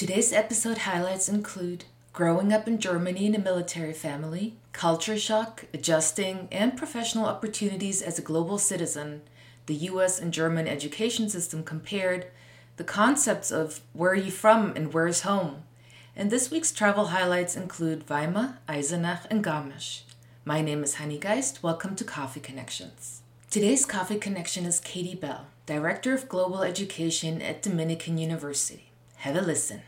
Today's episode highlights include growing up in Germany in a military family, culture shock, adjusting, and professional opportunities as a global citizen, the US and German education system compared, the concepts of where are you from and where is home. And this week's travel highlights include Weimar, Eisenach, and Garmisch. My name is Honey Geist. Welcome to Coffee Connections. Today's Coffee Connection is Katie Bell, Director of Global Education at Dominican University. Have a listen.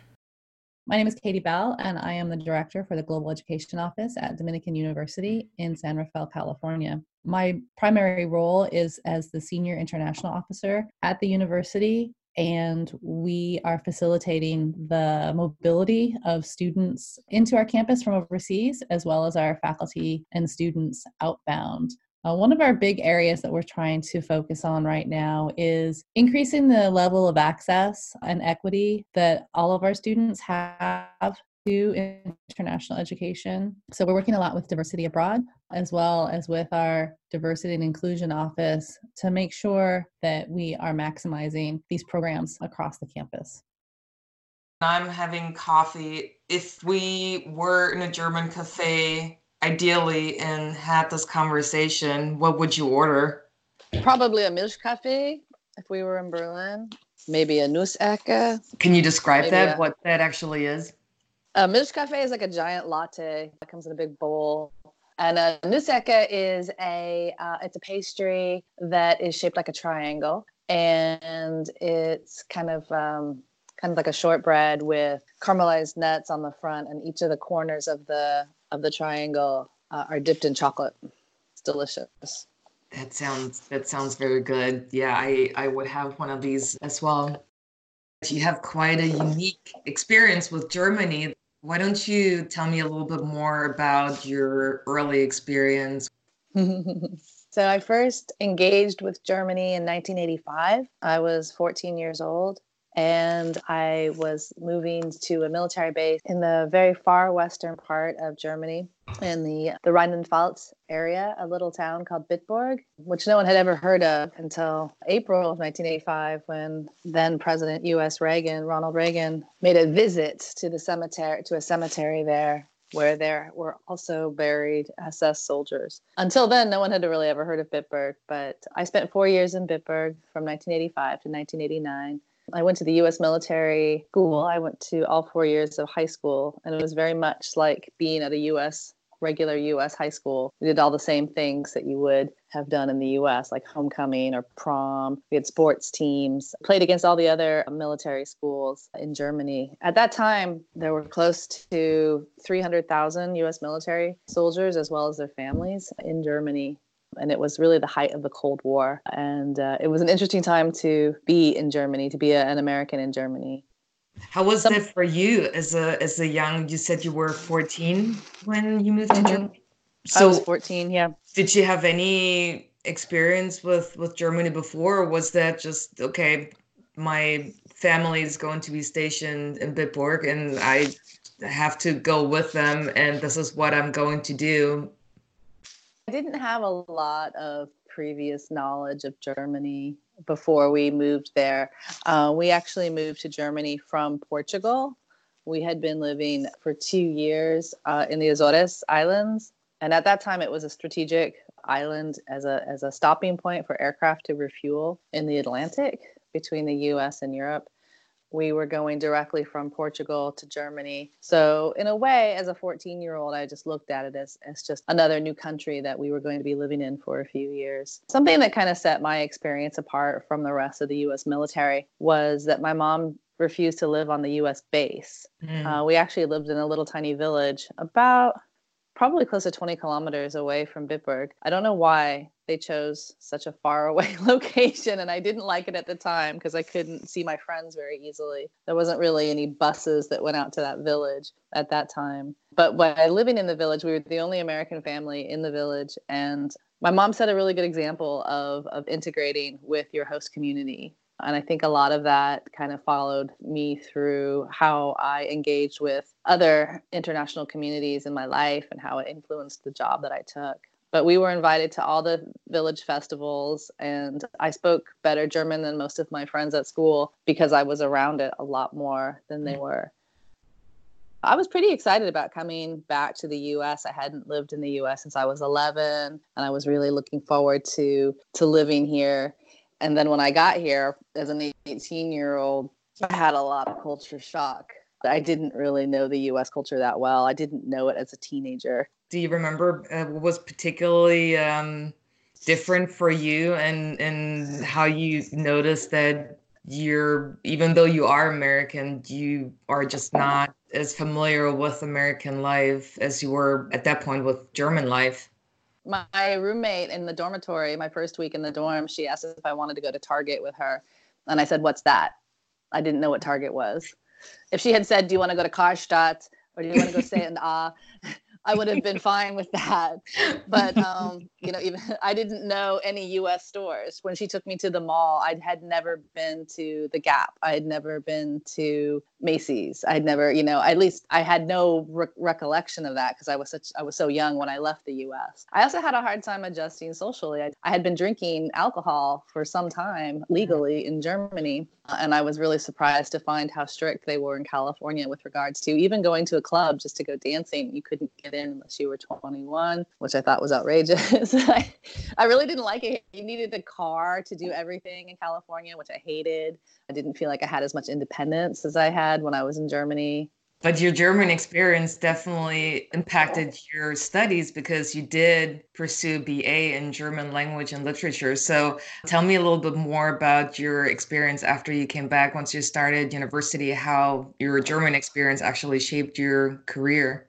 My name is Katie Bell, and I am the Director for the Global Education Office at Dominican University in San Rafael, California. My primary role is as the Senior International Officer at the university, and we are facilitating the mobility of students into our campus from overseas, as well as our faculty and students outbound. Uh, one of our big areas that we're trying to focus on right now is increasing the level of access and equity that all of our students have to international education. So we're working a lot with Diversity Abroad as well as with our Diversity and Inclusion Office to make sure that we are maximizing these programs across the campus. I'm having coffee. If we were in a German cafe ideally and had this conversation, what would you order? Probably a Milchkaffee if we were in Berlin. Maybe a Nussecke. Can you describe Maybe that? A, what that actually is? A Milchkaffee is like a giant latte. that comes in a big bowl. And a Nussecke is a uh, it's a pastry that is shaped like a triangle, and it's kind of um, kind of like a shortbread with caramelized nuts on the front, and each of the corners of the of the triangle uh, are dipped in chocolate. It's delicious. That sounds that sounds very good. Yeah, I I would have one of these as well. You have quite a unique experience with Germany. Why don't you tell me a little bit more about your early experience? so I first engaged with Germany in 1985. I was 14 years old and I was moving to a military base in the very far western part of Germany in the, the Rheinland-Pfalz area, a little town called Bitburg, which no one had ever heard of until April of 1985 when then President US Reagan, Ronald Reagan, made a visit to the cemetery to a cemetery there where there were also buried SS soldiers. Until then, no one had really ever heard of Bitburg, but I spent four years in Bitburg from 1985 to 1989 I went to the US military school. I went to all four years of high school, and it was very much like being at a US, regular US high school. We did all the same things that you would have done in the US, like homecoming or prom. We had sports teams, played against all the other military schools in Germany. At that time, there were close to 300,000 US military soldiers as well as their families in Germany and it was really the height of the Cold War. And uh, it was an interesting time to be in Germany, to be a, an American in Germany. How was Some, that for you as a as a young? You said you were fourteen when you moved mm-hmm. to Germany. So I was fourteen. Yeah. Did you have any experience with with Germany before, or was that just okay? My family is going to be stationed in Bitburg, and I have to go with them, and this is what I'm going to do didn't have a lot of previous knowledge of Germany before we moved there. Uh, we actually moved to Germany from Portugal. We had been living for two years uh, in the Azores Islands, and at that time it was a strategic island as a as a stopping point for aircraft to refuel in the Atlantic between the U.S. and Europe we were going directly from Portugal to Germany. So, in a way, as a 14 year old, I just looked at it as, as just another new country that we were going to be living in for a few years. Something that kind of set my experience apart from the rest of the US military was that my mom refused to live on the US base. Mm. Uh, we actually lived in a little tiny village about probably close to 20 kilometers away from Bitburg. I don't know why they chose such a far away location and I didn't like it at the time because I couldn't see my friends very easily. There wasn't really any buses that went out to that village at that time. But by living in the village, we were the only American family in the village and my mom set a really good example of of integrating with your host community and I think a lot of that kind of followed me through how I engaged with other international communities in my life and how it influenced the job that I took. But we were invited to all the village festivals, and I spoke better German than most of my friends at school because I was around it a lot more than they mm. were. I was pretty excited about coming back to the US. I hadn't lived in the US since I was 11 and I was really looking forward to to living here. And then when I got here as an 18-year-old, I had a lot of culture shock. I didn't really know the US culture that well. I didn't know it as a teenager. Do you remember uh, what was particularly um, different for you and and how you noticed that you're even though you are American, you are just not as familiar with American life as you were at that point with German life. My roommate in the dormitory, my first week in the dorm, she asked if I wanted to go to Target with her. And I said, What's that? I didn't know what Target was. If she had said, Do you want to go to Karstadt or do you want to go stay in Ah? I would have been fine with that. But um, you know, even I didn't know any U.S. stores. When she took me to the mall, I had never been to the Gap. I had never been to Macy's. I had never, you know, at least I had no re- recollection of that because I was such I was so young when I left the U.S. I also had a hard time adjusting socially. I, I had been drinking alcohol for some time legally in Germany, uh, and I was really surprised to find how strict they were in California with regards to even going to a club just to go dancing. You couldn't get in unless you were 21, which I thought was outrageous. I, I really didn't like it. You needed a car to do everything in California, which I hated. I didn't feel like I had as much independence as I had when I was in Germany. But your German experience definitely impacted your studies because you did pursue BA in German language and literature. So tell me a little bit more about your experience after you came back once you started university, how your German experience actually shaped your career.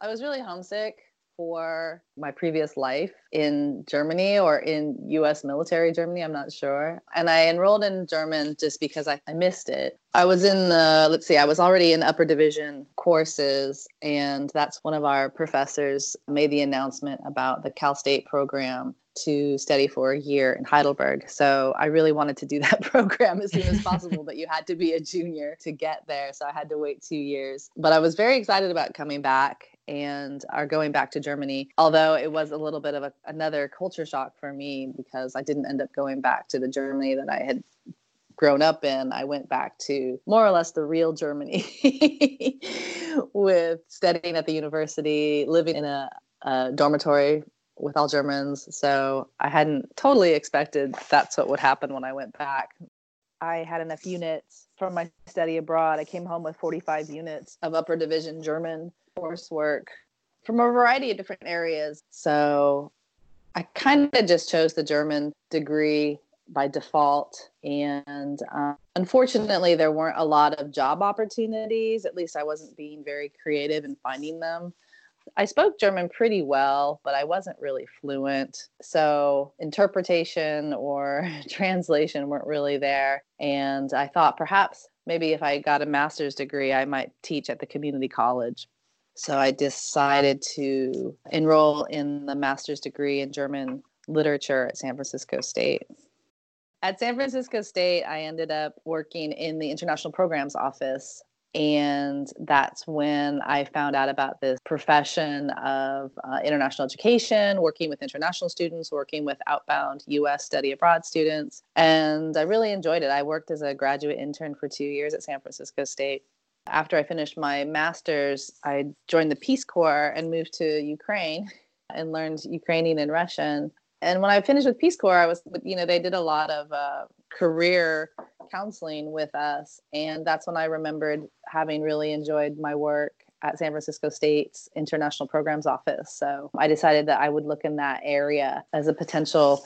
I was really homesick for my previous life in Germany or in US military Germany, I'm not sure. And I enrolled in German just because I, I missed it. I was in the, let's see, I was already in upper division courses, and that's one of our professors made the announcement about the Cal State program to study for a year in Heidelberg. So I really wanted to do that program as soon as possible, but you had to be a junior to get there. So I had to wait two years. But I was very excited about coming back and are going back to Germany. Although it was a little bit of a, another culture shock for me because I didn't end up going back to the Germany that I had grown up in. I went back to more or less the real Germany with studying at the university, living in a, a dormitory with all Germans. So I hadn't totally expected that's what would happen when I went back. I had enough units from my study abroad. I came home with 45 units of upper division German coursework from a variety of different areas. So I kind of just chose the German degree by default. And um, unfortunately, there weren't a lot of job opportunities. At least I wasn't being very creative in finding them. I spoke German pretty well, but I wasn't really fluent. So interpretation or translation weren't really there. And I thought perhaps maybe if I got a master's degree, I might teach at the community college. So I decided to enroll in the master's degree in German literature at San Francisco State. At San Francisco State, I ended up working in the international programs office. And that's when I found out about this profession of uh, international education, working with international students, working with outbound US study abroad students. And I really enjoyed it. I worked as a graduate intern for two years at San Francisco State after I finished my master's, I joined the Peace Corps and moved to Ukraine and learned Ukrainian and Russian. And when I finished with Peace Corps, I was, you know, they did a lot of uh, career counseling with us. And that's when I remembered having really enjoyed my work at San Francisco State's International Programs Office. So I decided that I would look in that area as a potential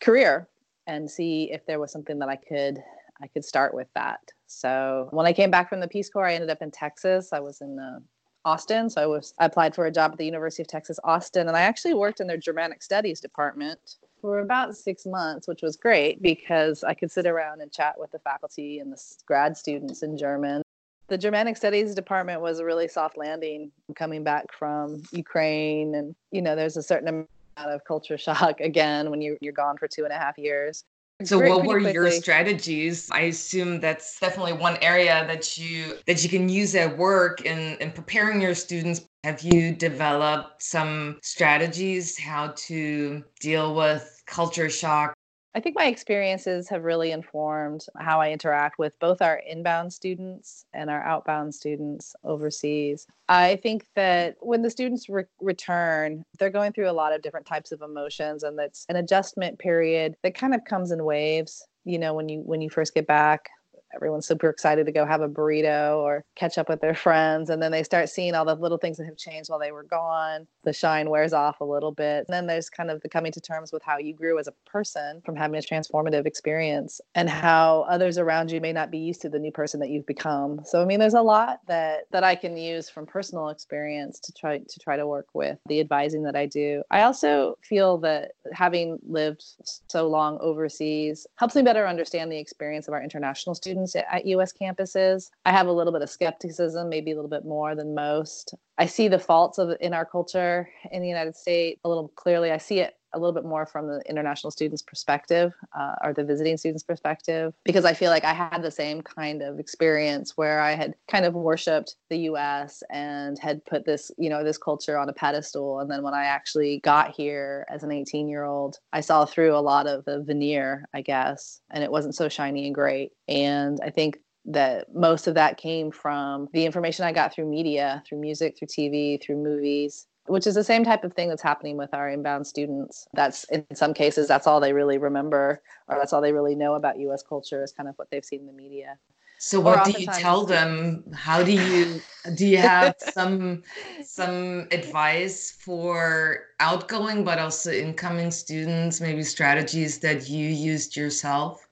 career and see if there was something that I could I could start with that. So when I came back from the Peace Corps, I ended up in Texas. I was in uh, Austin, so I was I applied for a job at the University of Texas Austin, and I actually worked in their Germanic Studies department for about six months, which was great because I could sit around and chat with the faculty and the grad students in German. The Germanic Studies department was a really soft landing coming back from Ukraine, and you know, there's a certain amount of culture shock again when you you're gone for two and a half years. So what were quickly. your strategies? I assume that's definitely one area that you that you can use at work in, in preparing your students. Have you developed some strategies how to deal with culture shock? I think my experiences have really informed how I interact with both our inbound students and our outbound students overseas. I think that when the students re- return, they're going through a lot of different types of emotions, and that's an adjustment period that kind of comes in waves. You know, when you when you first get back, everyone's super excited to go have a burrito or catch up with their friends. And then they start seeing all the little things that have changed while they were gone. The shine wears off a little bit. And then there's kind of the coming to terms with how you grew as a person from having a transformative experience and how others around you may not be used to the new person that you've become. So I mean there's a lot that that I can use from personal experience to try to try to work with the advising that I do. I also feel that having lived so long overseas helps me better understand the experience of our international students students at US campuses. I have a little bit of skepticism, maybe a little bit more than most. I see the faults of in our culture in the United States a little clearly. I see it a little bit more from the international students' perspective uh, or the visiting students' perspective, because I feel like I had the same kind of experience where I had kind of worshipped the U.S. and had put this, you know, this culture on a pedestal. And then when I actually got here as an 18 year old, I saw through a lot of the veneer, I guess, and it wasn't so shiny and great. And I think that most of that came from the information I got through media, through music, through TV, through movies, which is the same type of thing that's happening with our inbound students. That's in some cases, that's all they really remember, or that's all they really know about US culture is kind of what they've seen in the media. So what do you tell them? How do you do you have some some advice for outgoing but also incoming students, maybe strategies that you used yourself?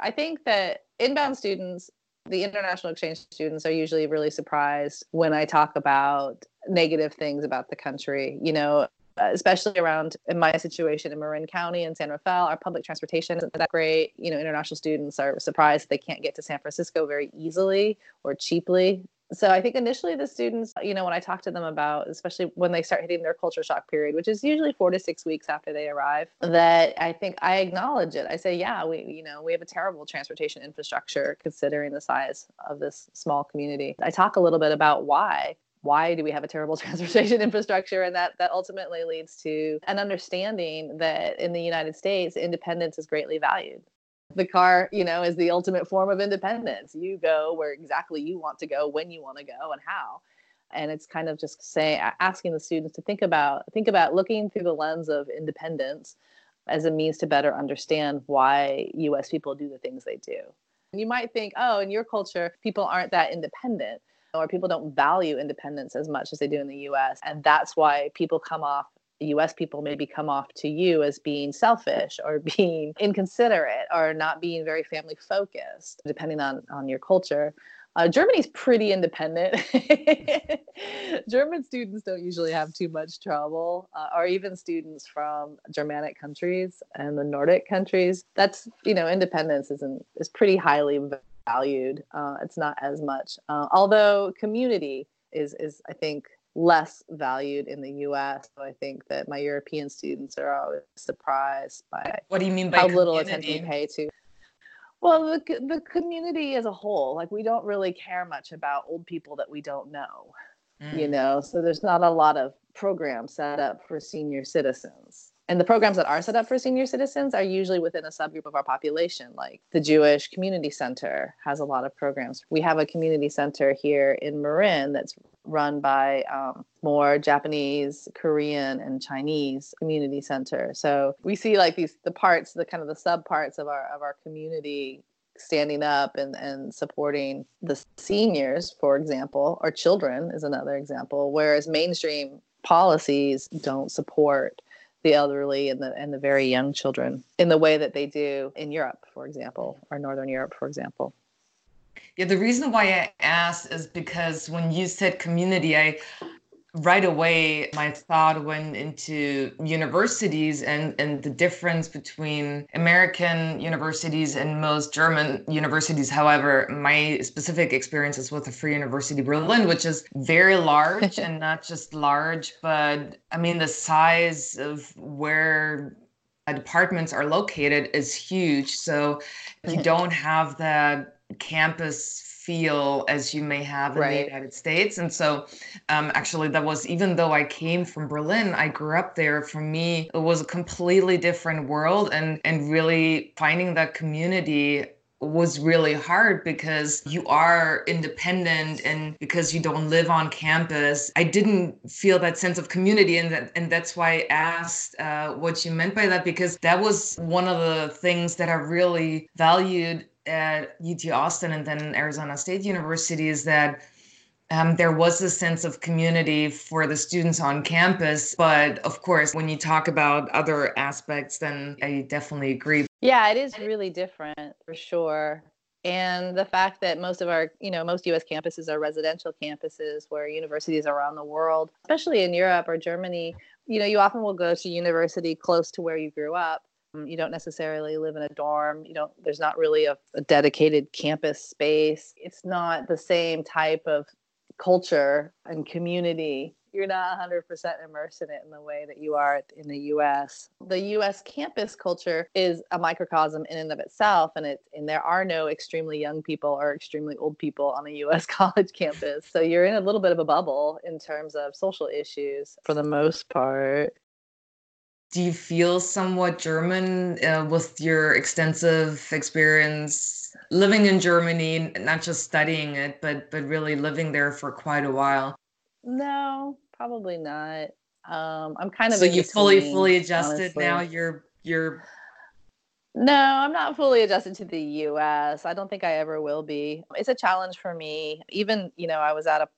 I think that inbound students the international exchange students are usually really surprised when I talk about negative things about the country. You know, uh, especially around in my situation in Marin County and San Rafael, our public transportation isn't that great. You know, international students are surprised they can't get to San Francisco very easily or cheaply so I think initially the students, you know, when I talk to them about, especially when they start hitting their culture shock period, which is usually four to six weeks after they arrive, that I think I acknowledge it. I say, yeah, we, you know, we have a terrible transportation infrastructure considering the size of this small community. I talk a little bit about why why do we have a terrible transportation infrastructure? And that that ultimately leads to an understanding that in the united states independence is greatly valued. The car you know is the ultimate form of independence. You go where exactly you want to go when you want to go and how. And it's kind of just saying asking the students to think about think about looking through the lens of independence as a means to better understand why us people do the things they do. And you might think oh in your culture people aren't that independent or people don't value independence as much as they do in the US. And that's why people come off US people maybe come off to you as being selfish or being inconsiderate or not being very family focused, depending on, on your culture. Uh, Germany's pretty independent. German students don't usually have too much trouble, uh, or even students from Germanic countries and the Nordic countries. That's you know, independence isn't is pretty highly valued. Uh, it's not as much, uh, although community is is I think less valued in the US. So I think that my European students are always surprised by what do you mean by how little attention we pay to well the, the community as a whole like we don't really care much about old people that we don't know mm. you know so there's not a lot of programs set up for senior citizens and the programs that are set up for senior citizens are usually within a subgroup of our population like the jewish community center has a lot of programs. We have a community center here in marin that's run by um, more japanese korean and chinese community center. So we see like these the parts the kind of the sub parts of our of our community standing up and, and supporting the seniors for example or children is another example whereas mainstream policies don't support the elderly and the and the very young children in the way that they do in Europe, for example, or Northern Europe, for example. Yeah, the reason why I asked is because when you said community, I right away my thought went into universities and and the difference between american universities and most german universities. However my specific experience is with the free university berlin which is very large and not just large but i mean the size of where departments are located is huge. So you don't have that campus feel as you may have in Right. the United States. And so, um, actually, that was even though I came from Berlin, I grew up there. For me, it was a completely different world, and and really finding that community was really hard because you are independent and because you don't live on campus i didn't feel that sense of community and that and that's why i asked uh, what you meant by that because that was one of the things that i really valued at ut austin and then arizona state university is that um, there was a sense of community for the students on campus. But of course, when you talk about other aspects, then I definitely agree. Yeah, it is really different for sure. And the fact that most of our, you know, most US campuses are residential campuses where universities around the world, especially in Europe or Germany, you know, you often will go to university close to where you grew up. Um, You don't necessarily live in a dorm. You don't, there's not really a, a dedicated campus space. It's not the same type of culture and community you're not 100% immersed in it in the way that you are in the US. The US campus culture is a microcosm in and of itself and it and there are no extremely young people or extremely old people on a US college campus. So you're in a little bit of a bubble in terms of social issues for the most part. Do you feel somewhat German uh, with your extensive experience living in Germany, not just studying it, but but really living there for quite a while? No, probably not. Um, I'm kind of So you fully fully adjusted honestly. now. You're you're No, I'm not fully adjusted to the US. I don't think I ever will be. It's a challenge for me. Even, you know, I was at a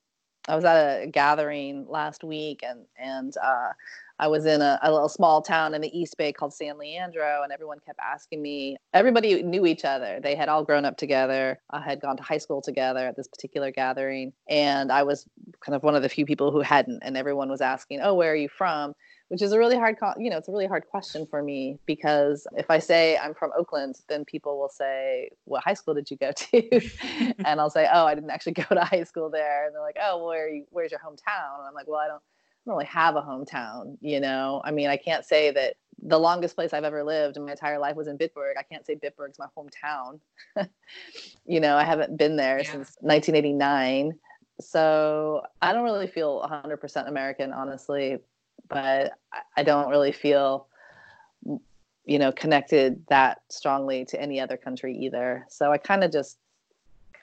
I was at a gathering last week and and uh I was in a, a little small town in the East Bay called San Leandro, and everyone kept asking me. Everybody knew each other. They had all grown up together. I had gone to high school together at this particular gathering, and I was kind of one of the few people who hadn't. And everyone was asking, "Oh, where are you from?" which is a really hard co- you know it's a really hard question for me because if i say i'm from oakland then people will say what high school did you go to and i'll say oh i didn't actually go to high school there and they're like oh where are you where's your hometown and i'm like well i don't don't really have a hometown, you know. I mean, I can't say that the longest place I've ever lived in my entire life was in Bitburg. I can't say Bitburg's my hometown. you know, I haven't been there Yeah. since 1989. So I don't really feel 100% American, honestly, but I- I don't really feel, you know, connected that strongly to any other country either. So I kind of just,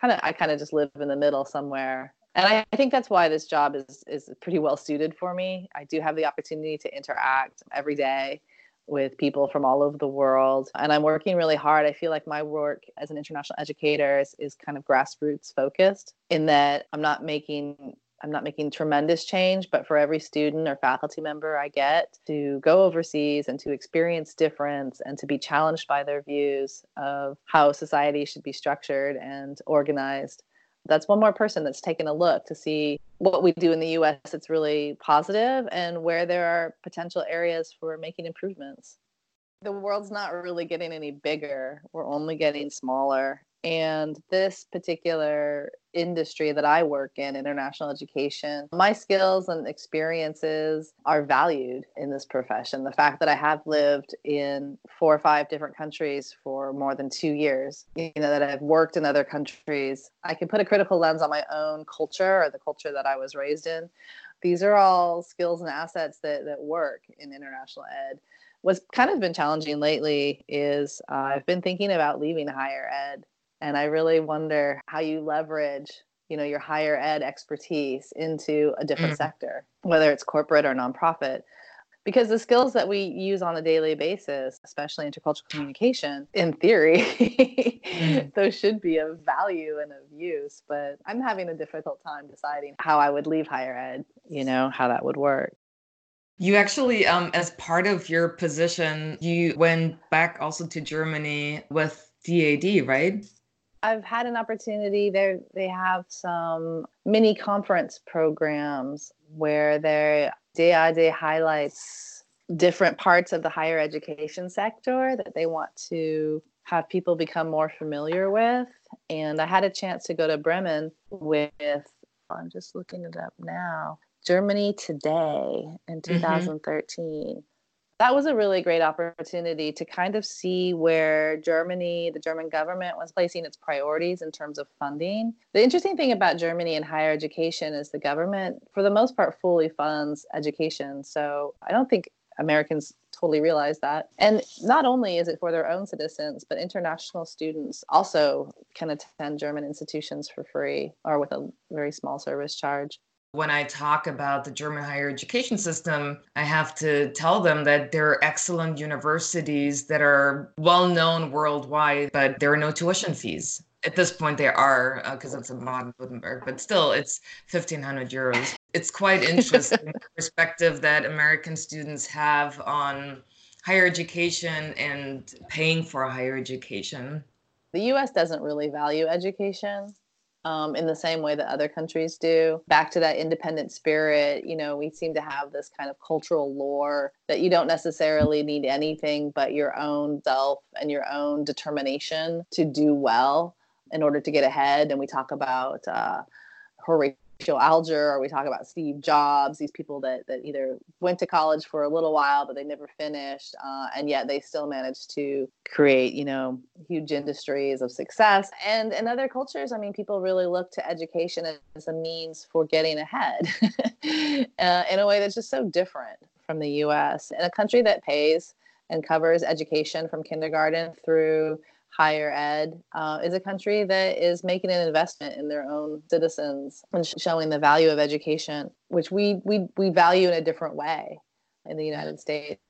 kind of, I kind of just live in the middle somewhere. And I, I think that's why this job is is pretty well suited for me. I do have the opportunity to interact every day with people from all over the world and i'm working really hard i feel like my work as an international educator is, is kind of grassroots focused in that i'm not making i'm not making tremendous change but for every student or faculty member i get to go overseas and to experience difference and to be challenged by their views of how society should be structured and organized that's one more person that's taken a look to see what we do in the US that's really positive and where there are potential areas for making improvements. The world's not really getting any bigger, we're only getting smaller. And this particular industry that I work in, international education, my skills and experiences are valued in this profession. The fact that I have lived in four or five different countries for more than two years, you know, that I've worked in other countries, I can put a critical lens on my own culture or the culture that I was raised in. These are all skills and assets that, that work in international ed. What's kind of been challenging lately is uh, I've been thinking about leaving higher ed and i really wonder how you leverage you know your higher ed expertise into a different Mm. sector whether it's corporate or nonprofit because the skills that we use on a daily basis especially intercultural communication in theory Mm. those should be of value and of use but i'm having a difficult time deciding how i would leave higher ed you know how that would work You actually, um, as part of your position, you went back also to Germany with DAAD, right? I've had an opportunity there. They have some mini conference programs where they day their day highlights different parts of the higher education sector that they want to have people become more familiar with. And I had a chance to go to Bremen with, oh, I'm just looking it up now, Germany Today in mm-hmm. 2013. That was a really great opportunity to kind of see where Germany, the German government, was placing its priorities in terms of funding. The interesting thing about Germany and higher education is the government, for the most part, fully funds education. So I don't think Americans totally realize that. And not only is it for their own citizens, but international students also can attend German institutions for free or with a very small service charge when I talk about the German higher education system, I have to tell them that there are excellent universities that are well known worldwide, but there are no tuition fees. At this point, there are because uh, it's Baden-Württemberg, but still, it's fifteen hundred euros. It's quite interesting the perspective that American students have on higher education and paying for higher education. The U.S. doesn't really value education um, in the same way that other countries do. Back to that independent spirit, you know, we seem to have this kind of cultural lore that you don't necessarily need anything but your own self and your own determination to do well in order to get ahead. And we talk about uh, Horatio Alger, or we talk about Steve Jobs, these people that, that either went to college for a little while, but they never finished, uh, and yet they still managed to create, you know, huge industries of success. And in other cultures, I mean, people really look to education as a means for getting ahead uh, in a way that's just so different from the US. In a country that pays and covers education from kindergarten through higher ed uh, is a country that is making an investment in their own citizens and showing the value of education, which we, we, we value in a different way in the United States.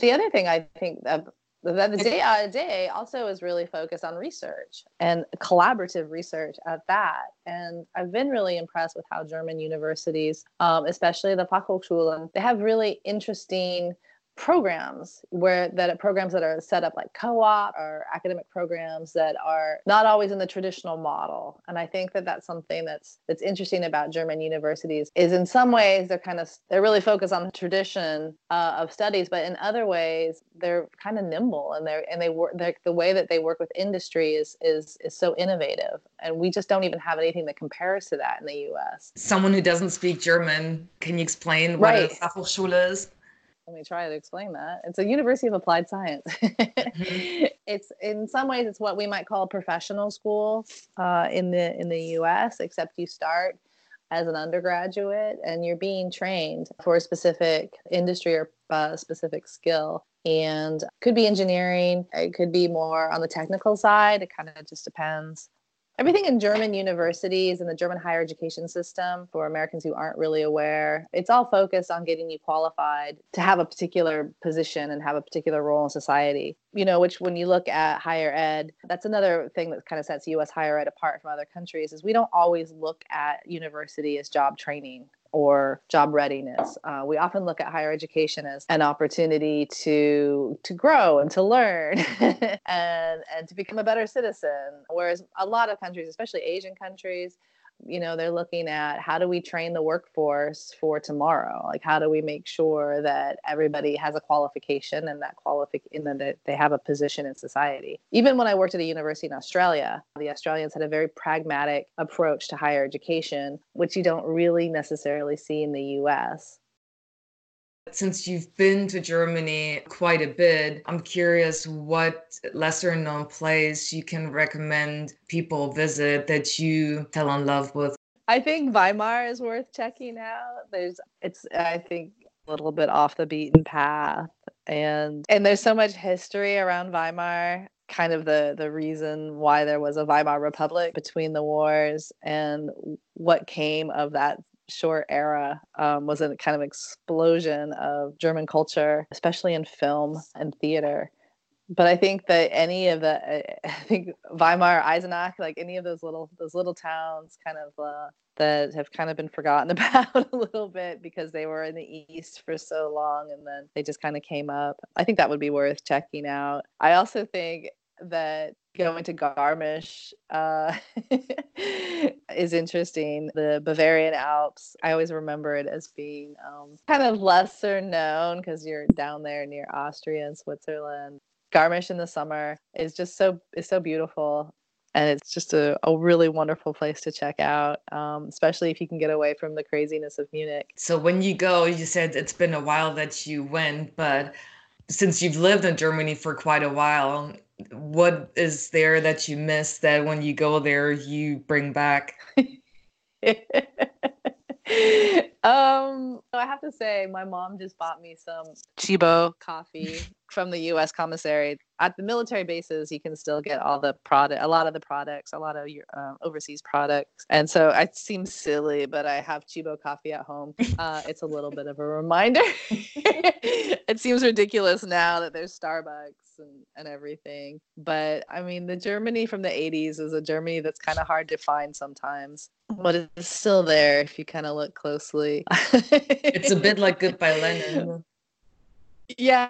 The other thing I think that the day, uh, day also is really focused on research and collaborative research at that. And I've been really impressed with how German universities, um, especially the Fachhochschulen, they have really interesting programs where that programs that are set up like co-op or academic programs that are not always in the traditional model. And i think that that's something that's that's interesting about german universities is in some ways they're kind of they're really focused on the tradition uh, of studies but in other ways they're kind of nimble and they're and they work the way that they work with industry is is is so innovative. And we just don't even have anything that compares to that in the us someone who doesn't speak german can you explain what right. a fachhochschule is let me try to explain that. It's a University of Applied Science. mm-hmm. It's in some ways it's what we might call a professional school uh, in the in the U.S. Except you start as an undergraduate and you're being trained for a specific industry or uh, specific skill and could be engineering it could be more on the technical side it kind of just depends everything in German universities and the German higher education system for Americans who aren't really aware, it's all focused on getting you qualified to have a particular position and have a particular role in society. You know, which when you look at higher ed, that's another thing that kind of sets US higher ed apart from other countries is we don't always look at university as job training or job readiness. Uh, we often look at higher education as an opportunity to to grow and to learn and and to become a better citizen. Whereas a lot of countries, especially Asian countries, you know they're looking at how do we train the workforce for tomorrow? Like how do we make sure that everybody has a qualification and that qualification that they have a position in society? Even when i worked at a university in australia the australians had a very pragmatic approach to higher education which you don't really necessarily see in the us since you've been to Germany quite a bit, I'm curious what lesser known place you can recommend people visit that you fell in love with. I think Weimar is worth checking out. There's it's I think a little bit off the beaten path and and there's so much history around Weimar kind of the the reason why there was a Weimar Republic between the wars and what came of that short era um, was a kind of explosion of German culture, especially in film and theater. But I think that any of the, I think Weimar, Eisenach, like any of those little those little towns, kind of uh, that have kind of been forgotten about a little bit because they were in the east for so long, and then they just kind of came up. I think that would be worth checking out. I also think that going to Garmisch uh, is interesting. The Bavarian Alps, I always remember it as being um, kind of lesser known because you're down there near Austria and Switzerland. Garmisch in the summer is just so is so beautiful. and it's just a, a really wonderful place to check out, um, especially if you can get away from the craziness of Munich. So when you go, you said it's been a while that you went, but since you've lived in Germany for quite a while, what is there that you miss that when you go there you bring back? um, I have to say, my mom just bought me some Tchibo coffee from the U.S. commissary. At the military bases, you can still get all the product, a lot of the products, a lot of your uh, overseas products. And so it seems silly, but I have Tchibo coffee at home. Uh, it's a little bit of a reminder. it seems ridiculous now that there's Starbucks and, and everything. But I mean, the Germany from the 80s is a Germany that's kind of hard to find sometimes, but it's still there if you kind of look closely. it's a bit like Goodbye Lenin. Yeah,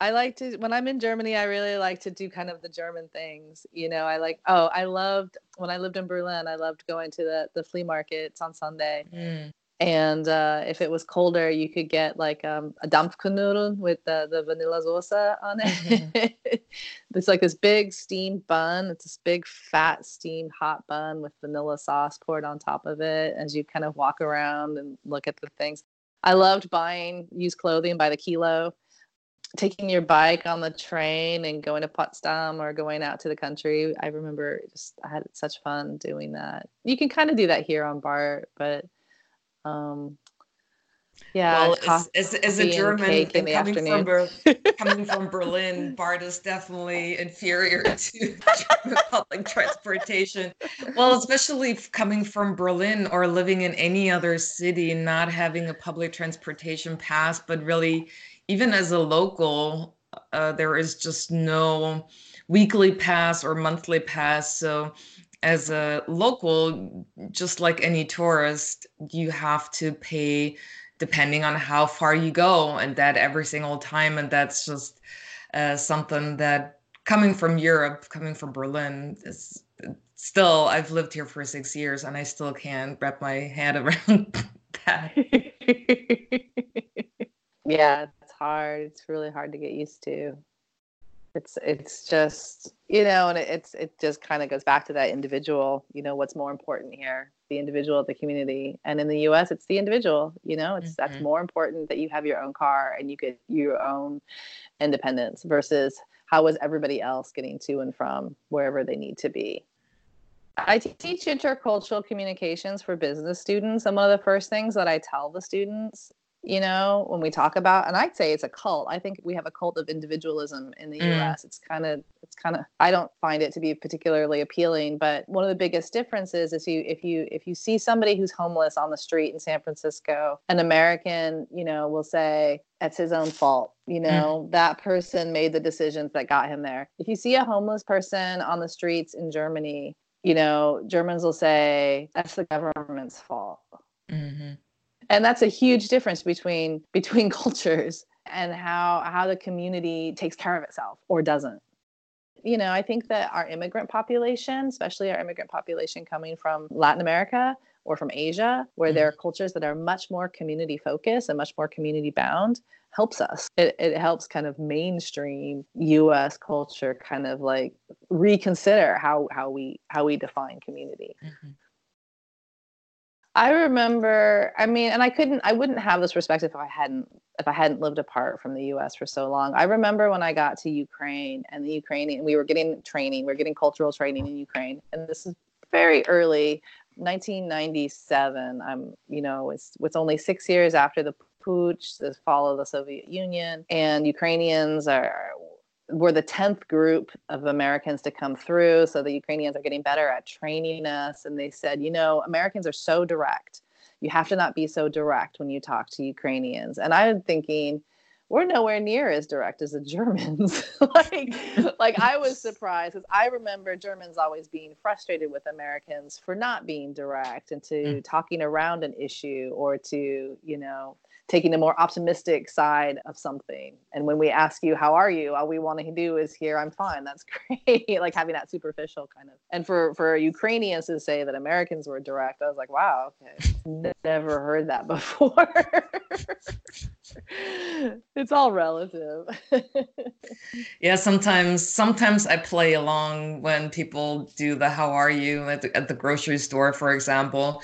I like to when I'm in Germany. I really like to do kind of the German things. You know, I like. Oh, I loved when I lived in Berlin. I loved going to the the flea markets on Sunday. Mm. And uh, if it was colder, you could get like um, a Dampfnudeln with the, the vanilla sosa on it. Mm-hmm. it's like this big steamed bun. It's this big fat steamed hot bun with vanilla sauce poured on top of it as you kind of walk around and look at the things. I loved buying used clothing by the kilo taking your bike on the train and going to Potsdam or going out to the country. I remember just I had such fun doing that. You can kind of do that here on BART, but um yeah, well, as, as, as a German coming from, coming from Berlin, BART is definitely inferior to German public transportation. Well, especially coming from Berlin or living in any other city, not having a public transportation pass, but really even as a local, uh, there is just no weekly pass or monthly pass. So, as a local, just like any tourist, you have to pay depending on how far you go, and that every single time. And that's just uh, something that coming from Europe, coming from Berlin, is still, I've lived here for six years and I still can't wrap my head around that. yeah, it's hard. It's really hard to get used to. It's it's just you know, and it's it just kind of goes back to that individual. You know, what's more important here? The individual, the community, and in the U.S., it's the individual. You know, it's mm-hmm. that's more important that you have your own car and you get your own independence versus how is everybody else getting to and from wherever they need to be. I teach intercultural communications for business students. And one of the first things that I tell the students you know when we talk about and i'd say it's a cult i think we have a cult of individualism in the mm. us it's kind of it's kind of i don't find it to be particularly appealing but one of the biggest differences is you if you if you see somebody who's homeless on the street in san francisco an american you know will say it's his own fault you mm. know mm. that person made the decisions that got him there if you see a homeless person on the streets in germany you know germans will say that's the government's fault and that's a huge difference between between cultures and how how the community takes care of itself or doesn't you know i think that our immigrant population especially our immigrant population coming from latin america or from asia where mm-hmm. there are cultures that are much more community focused and much more community bound helps us it, it helps kind of mainstream us culture kind of like reconsider how how we how we define community mm-hmm. I remember, I mean, and I couldn't, I wouldn't have this perspective if I hadn't, if I hadn't lived apart from the US for so long. I remember when I got to Ukraine and the Ukrainian, we were getting training, we are getting cultural training in Ukraine. And this is very early, 1997. I'm, you know, it's, it's only six years after the putsch, the fall of the Soviet Union. And Ukrainians are, we're the 10th group of Americans to come through. So the Ukrainians are getting better at training us. And they said, you know, Americans are so direct. You have to not be so direct when you talk to Ukrainians. And I'm thinking, we're nowhere near as direct as the Germans. like, like I was surprised because I remember Germans always being frustrated with Americans for not being direct and to mm. talking around an issue or to, you know, taking a more optimistic side of something. And when we ask you, how are you? All we want to do is hear, I'm fine. That's great. like having that superficial kind of, and for, for Ukrainians to say that Americans were direct, I was like, wow, okay. Never heard that before. it's all relative. yeah, sometimes sometimes I play along when people do the how are you at the, at the grocery store, for example.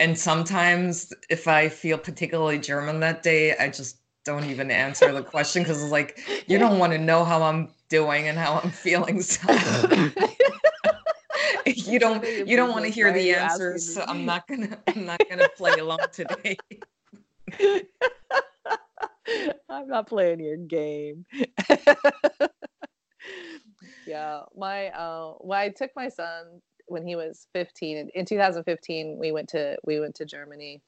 And sometimes if I feel particularly German that day, I just don't even answer the question because it's like you don't want to know how I'm doing and how I'm feeling. So you don't you don't want to hear the answers. So I'm not gonna I'm not gonna play along today. I'm not playing your game. yeah, my uh, well, I took my son when he was 15. In 2015, we went to we went to Germany,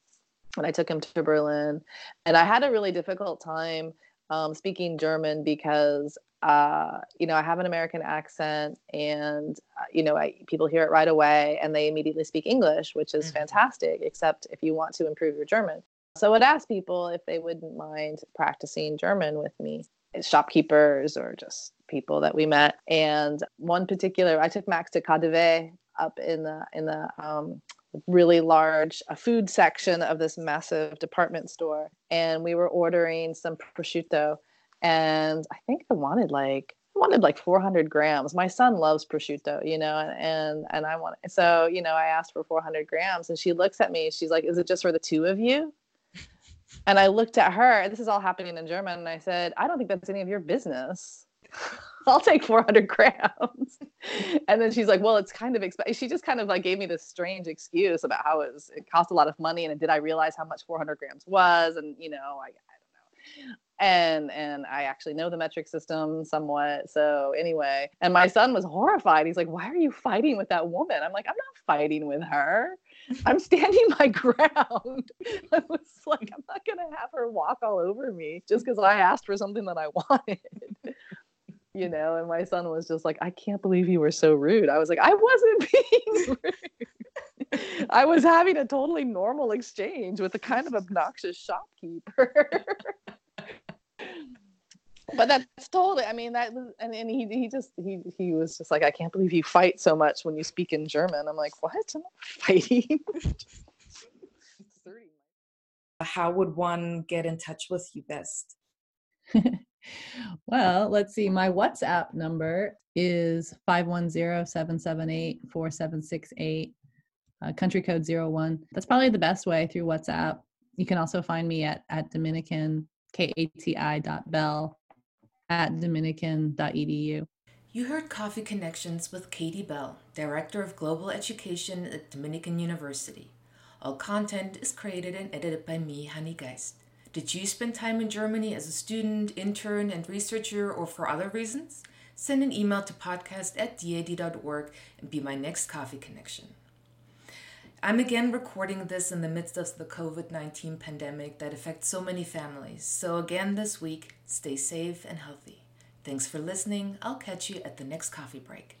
and I took him to Berlin, and I had a really difficult time um, speaking German because uh, you know I have an American accent, and uh, you know I, people hear it right away, and they immediately speak English, which is mm-hmm. fantastic. Except if you want to improve your German, so I would ask people if they wouldn't mind practicing German with me, shopkeepers or just people that we met. And one particular, I took Max to KaDeWe up in the in the um, really large a food section of this massive department store, and we were ordering some prosciutto, and I think I wanted like I wanted like 400 grams. My son loves prosciutto, you know, and and, I want so you know I asked for 400 grams, and she looks at me. She's like, "Is it just for the two of you?" And I looked at her, this is all happening in German, and I said, I don't think that's any of your business. I'll take 400 grams. and then she's like, well, it's kind of expensive. She just kind of like gave me this strange excuse about how it was, it cost a lot of money. And did I realize how much 400 grams was? And, you know, I, I don't know. And, and I actually know the metric system somewhat. So anyway, and my son was horrified. He's like, why are you fighting with that woman? I'm like, I'm not fighting with her. I'm standing my ground. I was like, I'm not gonna have her walk all over me just because I asked for something that I wanted. you know, and my son was just like, I can't believe you were so rude. I was like, I wasn't being rude. I was having a totally normal exchange with a kind of obnoxious shopkeeper but that's totally i mean that and, and he, he just he he was just like i can't believe you fight so much when you speak in german. I'm like what? I'm not fighting. How would one get in touch with you best? Well let's see. My whatsapp number is 510-778-4768 uh, country code 01 that's probably the best way through whatsapp. You can also find me at at dominican kati.bell at dominican.edu. You heard Coffee Connections with Katie Bell, Director of Global Education at Dominican University. All content is created and edited by me, Honey Geist. Did you spend time in Germany as a student, intern, and researcher, or for other reasons? Send an email to podcast at daad.org and be my next coffee connection. I'm again recording this in the midst of the COVID 19 pandemic that affects so many families. So, again, this week, stay safe and healthy. Thanks for listening. I'll catch you at the next coffee break.